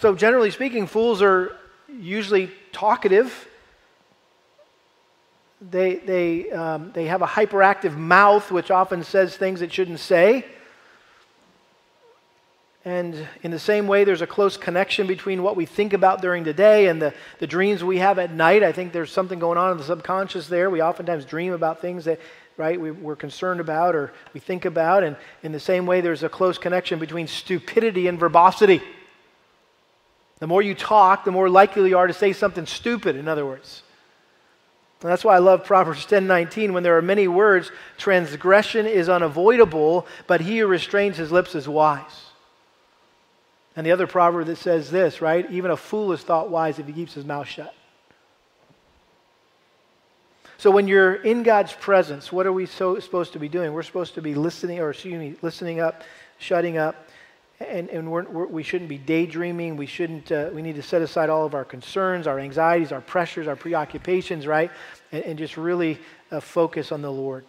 So, generally speaking, fools are usually talkative. They, they, um, they have a hyperactive mouth, which often says things it shouldn't say. And in the same way, there's a close connection between what we think about during the day and the, the dreams we have at night. I think there's something going on in the subconscious there. We oftentimes dream about things that, right, we, we're concerned about or we think about. And in the same way, there's a close connection between stupidity and verbosity. The more you talk, the more likely you are to say something stupid, in other words. And that's why I love Proverbs 10:19 when there are many words, transgression is unavoidable, but he who restrains his lips is wise. And the other proverb that says this, right? Even a fool is thought wise if he keeps his mouth shut. So when you're in God's presence, what are we so supposed to be doing? We're supposed to be listening, or excuse me, listening up, shutting up, and, and we're, we're, we should not be daydreaming. We shouldn't. Uh, we need to set aside all of our concerns, our anxieties, our pressures, our preoccupations, right, and, and just really uh, focus on the Lord.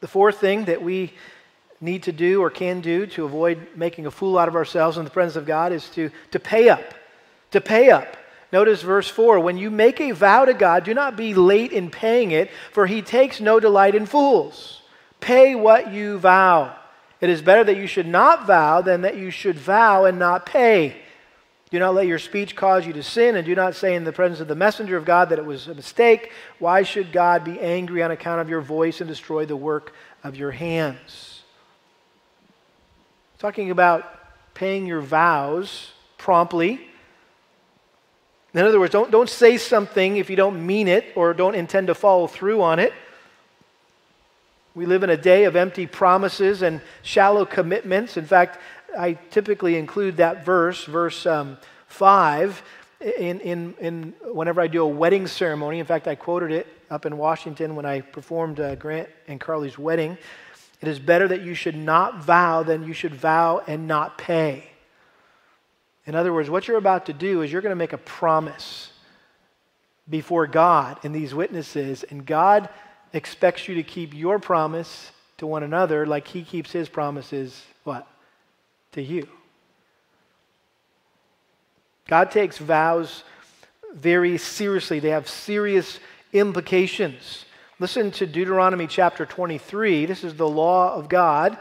The fourth thing that we need to do or can do to avoid making a fool out of ourselves in the presence of God is to, to pay up. To pay up. Notice verse 4 When you make a vow to God, do not be late in paying it, for he takes no delight in fools. Pay what you vow. It is better that you should not vow than that you should vow and not pay. Do not let your speech cause you to sin, and do not say in the presence of the messenger of God that it was a mistake. Why should God be angry on account of your voice and destroy the work of your hands? Talking about paying your vows promptly. In other words, don't, don't say something if you don't mean it or don't intend to follow through on it. We live in a day of empty promises and shallow commitments. In fact, I typically include that verse, verse um, 5, in, in, in whenever I do a wedding ceremony. In fact, I quoted it up in Washington when I performed uh, Grant and Carly's wedding. It is better that you should not vow than you should vow and not pay. In other words, what you're about to do is you're going to make a promise before God and these witnesses, and God expects you to keep your promise to one another like he keeps his promises what? To you. God takes vows very seriously. They have serious implications. Listen to Deuteronomy chapter 23. This is the law of God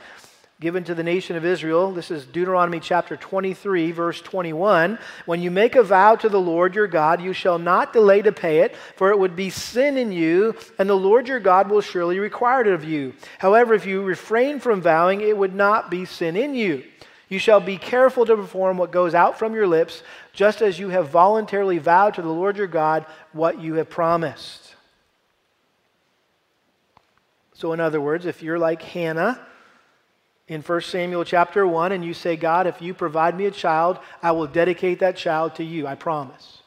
given to the nation of Israel. This is Deuteronomy chapter 23, verse 21. When you make a vow to the Lord your God, you shall not delay to pay it, for it would be sin in you, and the Lord your God will surely require it of you. However, if you refrain from vowing, it would not be sin in you. You shall be careful to perform what goes out from your lips, just as you have voluntarily vowed to the Lord your God what you have promised. So, in other words, if you're like Hannah in 1 Samuel chapter 1 and you say, God, if you provide me a child, I will dedicate that child to you, I promise.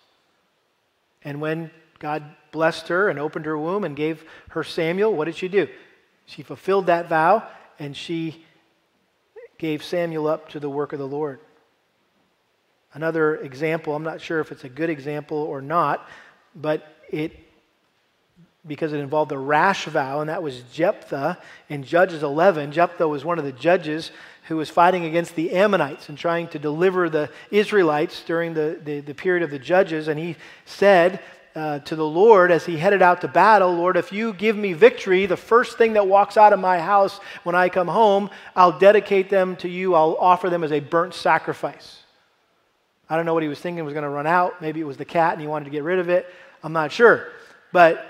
And when God blessed her and opened her womb and gave her Samuel, what did she do? She fulfilled that vow and she gave Samuel up to the work of the Lord. Another example, I'm not sure if it's a good example or not, but it because it involved a rash vow, and that was Jephthah in Judges 11. Jephthah was one of the judges who was fighting against the Ammonites and trying to deliver the Israelites during the, the, the period of the judges. And he said uh, to the Lord as he headed out to battle, Lord, if you give me victory, the first thing that walks out of my house when I come home, I'll dedicate them to you. I'll offer them as a burnt sacrifice. I don't know what he was thinking was going to run out. Maybe it was the cat and he wanted to get rid of it. I'm not sure. But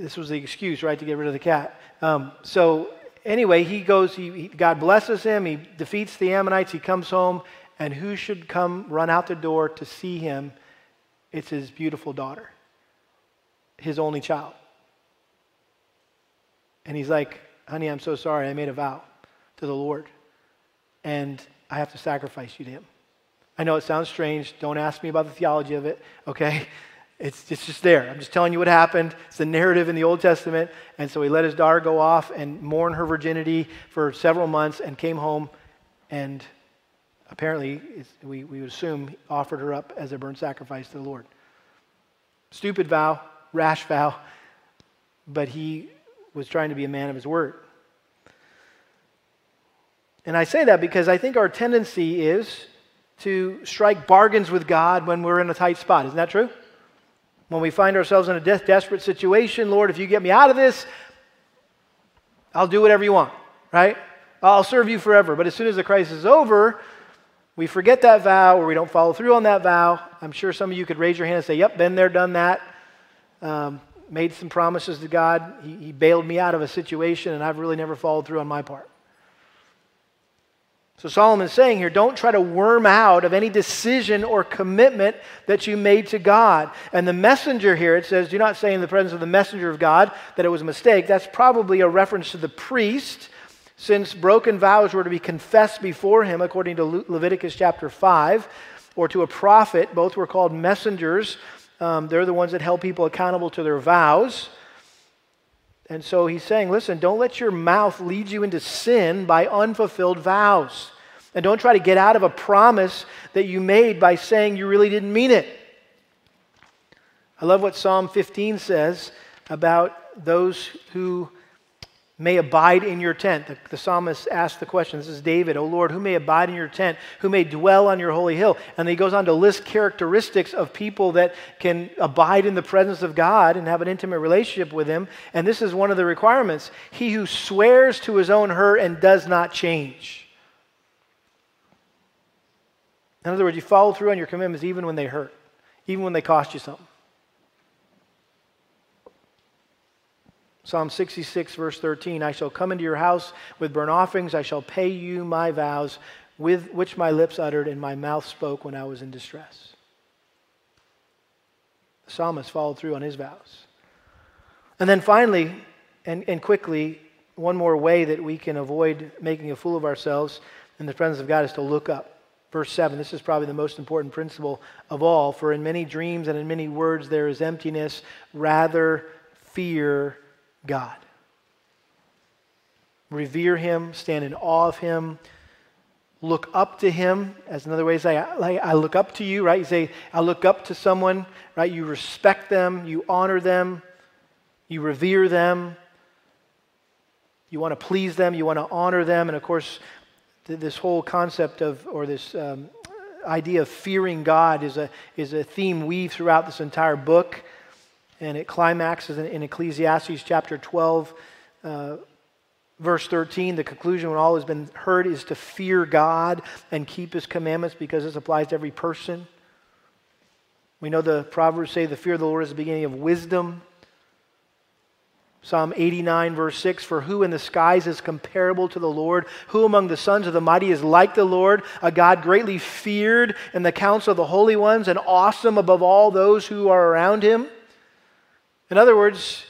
this was the excuse, right, to get rid of the cat. Um, so anyway, he goes, he, he, God blesses him, he defeats the Ammonites, he comes home, and who should come run out the door to see him? It's his beautiful daughter, his only child. And he's like, honey, I'm so sorry, I made a vow to the Lord, and I have to sacrifice you to him. I know it sounds strange. Don't ask me about the theology of it, okay? It's, it's just there. I'm just telling you what happened. It's the narrative in the Old Testament. And so he let his daughter go off and mourn her virginity for several months and came home and apparently, we, we would assume, offered her up as a burnt sacrifice to the Lord. Stupid vow, rash vow, but he was trying to be a man of his word. And I say that because I think our tendency is to strike bargains with God when we're in a tight spot. Isn't that true? When we find ourselves in a death desperate situation, Lord, if you get me out of this, I'll do whatever you want, right? I'll serve you forever. But as soon as the crisis is over, we forget that vow or we don't follow through on that vow. I'm sure some of you could raise your hand and say, Yep, been there, done that. Um, made some promises to God. He, he bailed me out of a situation, and I've really never followed through on my part. So Solomon's saying here, don't try to worm out of any decision or commitment that you made to God. And the messenger here, it says, do not say in the presence of the messenger of God that it was a mistake. That's probably a reference to the priest, since broken vows were to be confessed before him, according to Le- Leviticus chapter 5, or to a prophet. Both were called messengers. Um, they're the ones that held people accountable to their vows. And so he's saying, listen, don't let your mouth lead you into sin by unfulfilled vows. And don't try to get out of a promise that you made by saying you really didn't mean it. I love what Psalm 15 says about those who may abide in your tent. The, the, psalmist asked the question this is David, O Lord, who may abide in your tent? Who may dwell on your holy hill? And he goes on to list characteristics of people that can abide in the presence of God and have an intimate relationship with Him. And this is one of the requirements He who swears to his own hurt and does not change. In other words, you follow through on your commitments even when they hurt, even when they cost you something. Psalm 66, verse 13 I shall come into your house with burnt offerings, I shall pay you my vows, with which my lips uttered and my mouth spoke when I was in distress. The psalmist followed through on his vows. And then finally, and, and quickly, one more way that we can avoid making a fool of ourselves in the presence of God is to look up. Verse 7, this is probably the most important principle of all. For in many dreams and in many words there is emptiness. Rather, fear God. Revere Him, stand in awe of Him, look up to Him. As another way to say, I, I look up to you, right? You say, I look up to someone, right? You respect them, you honor them, you revere them. You want to please them, you want to honor them. And of course, this whole concept of, or this um, idea of fearing God is a, is a theme weaved throughout this entire book. And it climaxes in, in Ecclesiastes chapter 12, uh, verse 13. The conclusion, when all has been heard, is to fear God and keep his commandments because this applies to every person. We know the Proverbs say the fear of the Lord is the beginning of wisdom. Psalm 89, verse 6 For who in the skies is comparable to the Lord? Who among the sons of the mighty is like the Lord? A God greatly feared in the council of the holy ones and awesome above all those who are around him. In other words,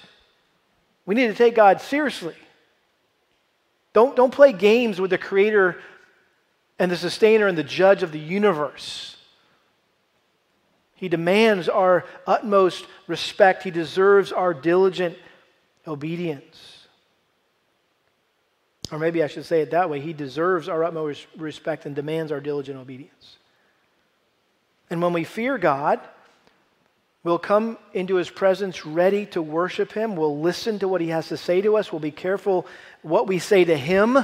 we need to take God seriously. Don't, don't play games with the creator and the sustainer and the judge of the universe. He demands our utmost respect, he deserves our diligent obedience. Or maybe I should say it that way He deserves our utmost respect and demands our diligent obedience. And when we fear God, we'll come into His presence ready to worship Him. We'll listen to what He has to say to us. We'll be careful what we say to Him.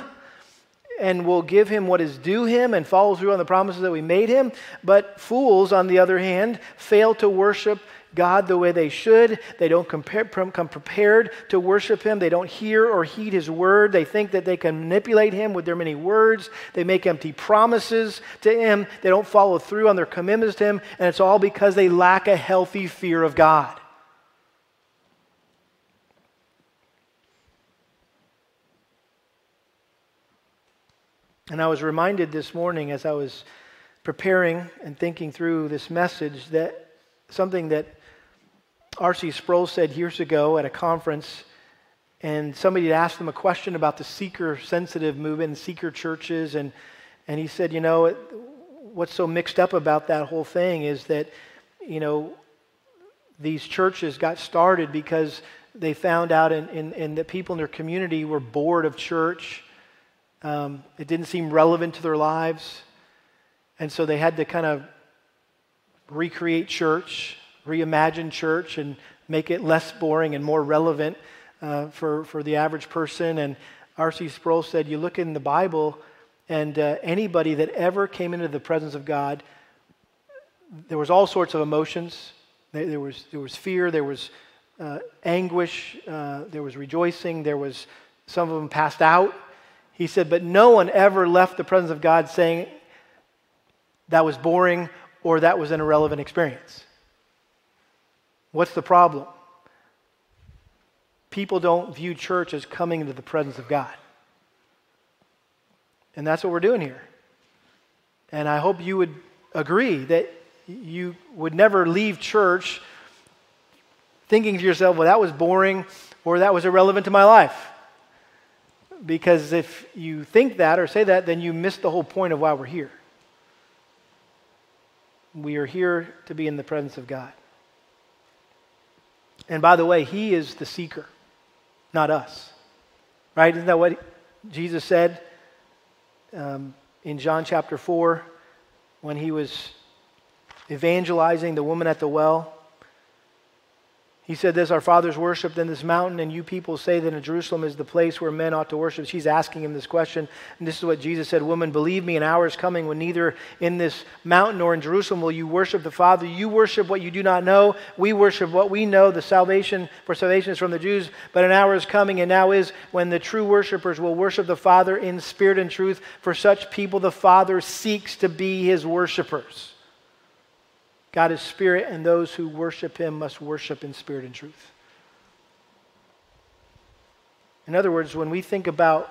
And we'll give him what is due him and follow through on the promises that we made him. But fools, on the other hand, fail to worship God the way they should. They don't compare, come prepared to worship Him. They don't hear or heed His word. They think that they can manipulate Him with their many words. They make empty promises to Him. They don't follow through on their commitments to Him. And it's all because they lack a healthy fear of God. And I was reminded this morning as I was preparing and thinking through this message that something that R.C. Sproul said years ago at a conference, and somebody had asked him a question about the seeker sensitive movement seeker churches, and, and he said, You know, what's so mixed up about that whole thing is that, you know, these churches got started because they found out in, in, in that people in their community were bored of church. Um, it didn't seem relevant to their lives. And so they had to kind of recreate church reimagine church and make it less boring and more relevant uh, for, for the average person. And R.C. Sproul said, You look in the Bible, and uh, anybody that ever came into the presence of God, there was all sorts of emotions. There, was, there was fear, there was uh, anguish, uh, there was rejoicing, there was some of them passed out. He said, But no one ever left the presence of God saying that was boring or that was an irrelevant experience. What's the problem? People don't view church as coming into the presence of God. And that's what we're doing here. And I hope you would agree that you would never leave church thinking to yourself, well, that was boring or that was irrelevant to my life. Because if you think that or say that, then you miss the whole point of why we're here. We are here to be in the presence of God. And by the way, he is the seeker, not us. Right? Isn't that what Jesus said um, in John chapter 4 when he was evangelizing the woman at the well? He said this Our fathers worshiped in this mountain, and you people say that in Jerusalem is the place where men ought to worship. She's asking him this question. And this is what Jesus said Woman, believe me, an hour is coming when neither in this mountain nor in Jerusalem will you worship the Father. You worship what you do not know. We worship what we know. The salvation, for salvation is from the Jews. But an hour is coming, and now is when the true worshipers will worship the Father in spirit and truth. For such people, the Father seeks to be his worshipers. God is spirit, and those who worship him must worship in spirit and truth. In other words, when we think about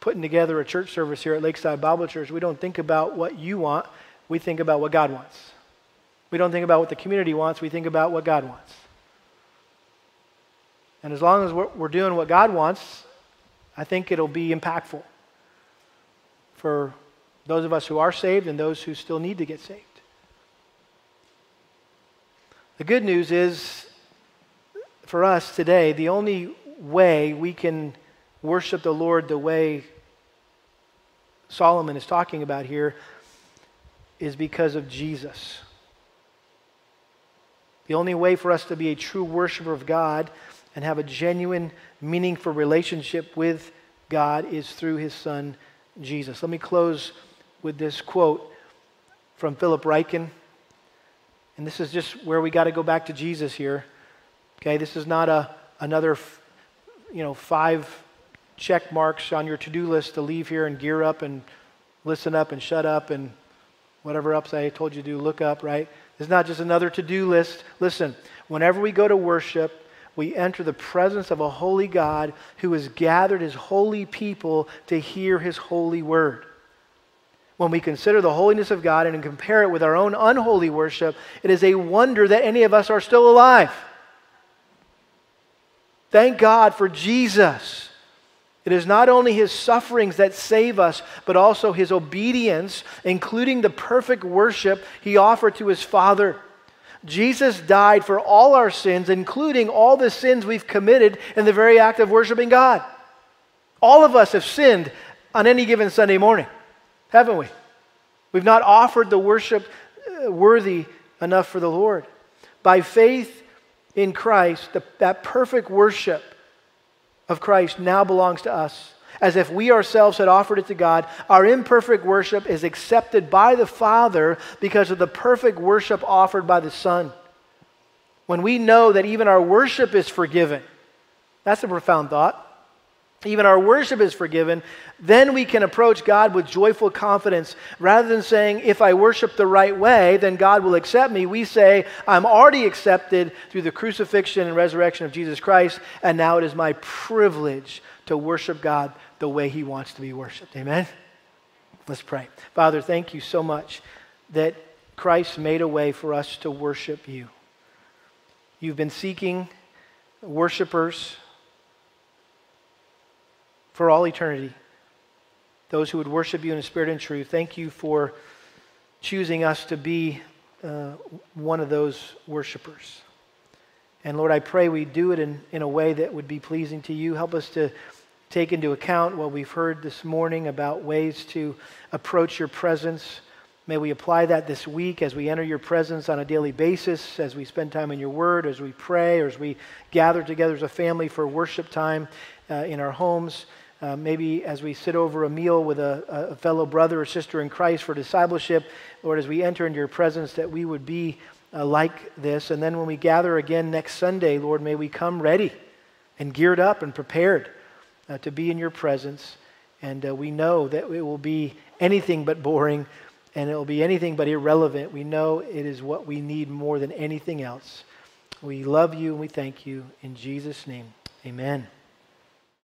putting together a church service here at Lakeside Bible Church, we don't think about what you want, we think about what God wants. We don't think about what the community wants, we think about what God wants. And as long as we're, doing what God wants, I think it'll be impactful for those of us who are saved and those who still need to get saved. The good news is for us today, the only way we can worship the Lord the way Solomon is talking about here is because of Jesus. The only way for us to be a true worshiper of God and have a genuine, meaningful relationship with God is through his son, Jesus. Let me close with this quote from Philip Ryken. And this is just where we got to go back to Jesus here. Okay, this is not a, another, you know, five check marks on your to do list to leave here and gear up and listen up and shut up and whatever else I told you to do, look up, right? It's not just another to do list. Listen, whenever we go to worship, we enter the presence of a holy God who has gathered his holy people to hear his holy word. When we consider the holiness of God and compare it with our own unholy worship, it is a wonder that any of us are still alive. Thank God for Jesus. It is not only his sufferings that save us, but also his obedience, including the perfect worship he offered to his Father. Jesus died for all our sins, including all the sins we've committed in the very act of worshiping God. All of us have sinned on any given Sunday morning, haven't we? We've not offered the worship uh, worthy enough for the Lord. By faith in Christ, the, that perfect worship of Christ now belongs to us. As if we ourselves had offered it to God, our imperfect worship is accepted by the Father because of the perfect worship offered by the Son. When we know that even our worship is forgiven, that's a profound thought. Even our worship is forgiven, then we can approach God with joyful confidence. Rather than saying, if I worship the right way, then God will accept me, we say, I'm already accepted through the crucifixion and resurrection of Jesus Christ, and now it is my privilege to worship God the way He wants to be worshiped. Amen? Let's pray. Father, thank you so much that Christ made a way for us to worship you. You've been seeking worshipers for all eternity. Those who would worship you in spirit and truth. Thank you for choosing us to be uh, one of those worshipers. And Lord, I pray we do it in, in a way that would be pleasing to you. Help us to take into account what we've heard this morning about ways to approach your presence. May we apply that this week as we enter your presence on a daily basis, as we spend time in your word, as we pray, or as we gather together as a family for worship time uh, in our homes. Uh, maybe as we sit over a meal with a, a, fellow brother or sister in Christ for discipleship, Lord, as we enter into your presence, that we would be uh, like this. And then when we gather again next Sunday, Lord, may we come ready and geared up and prepared uh, to be in your presence. And uh, we know that it will be anything but boring and it will be anything but irrelevant. We know it is what we need more than anything else. We love you and we thank you. In Jesus' name, amen.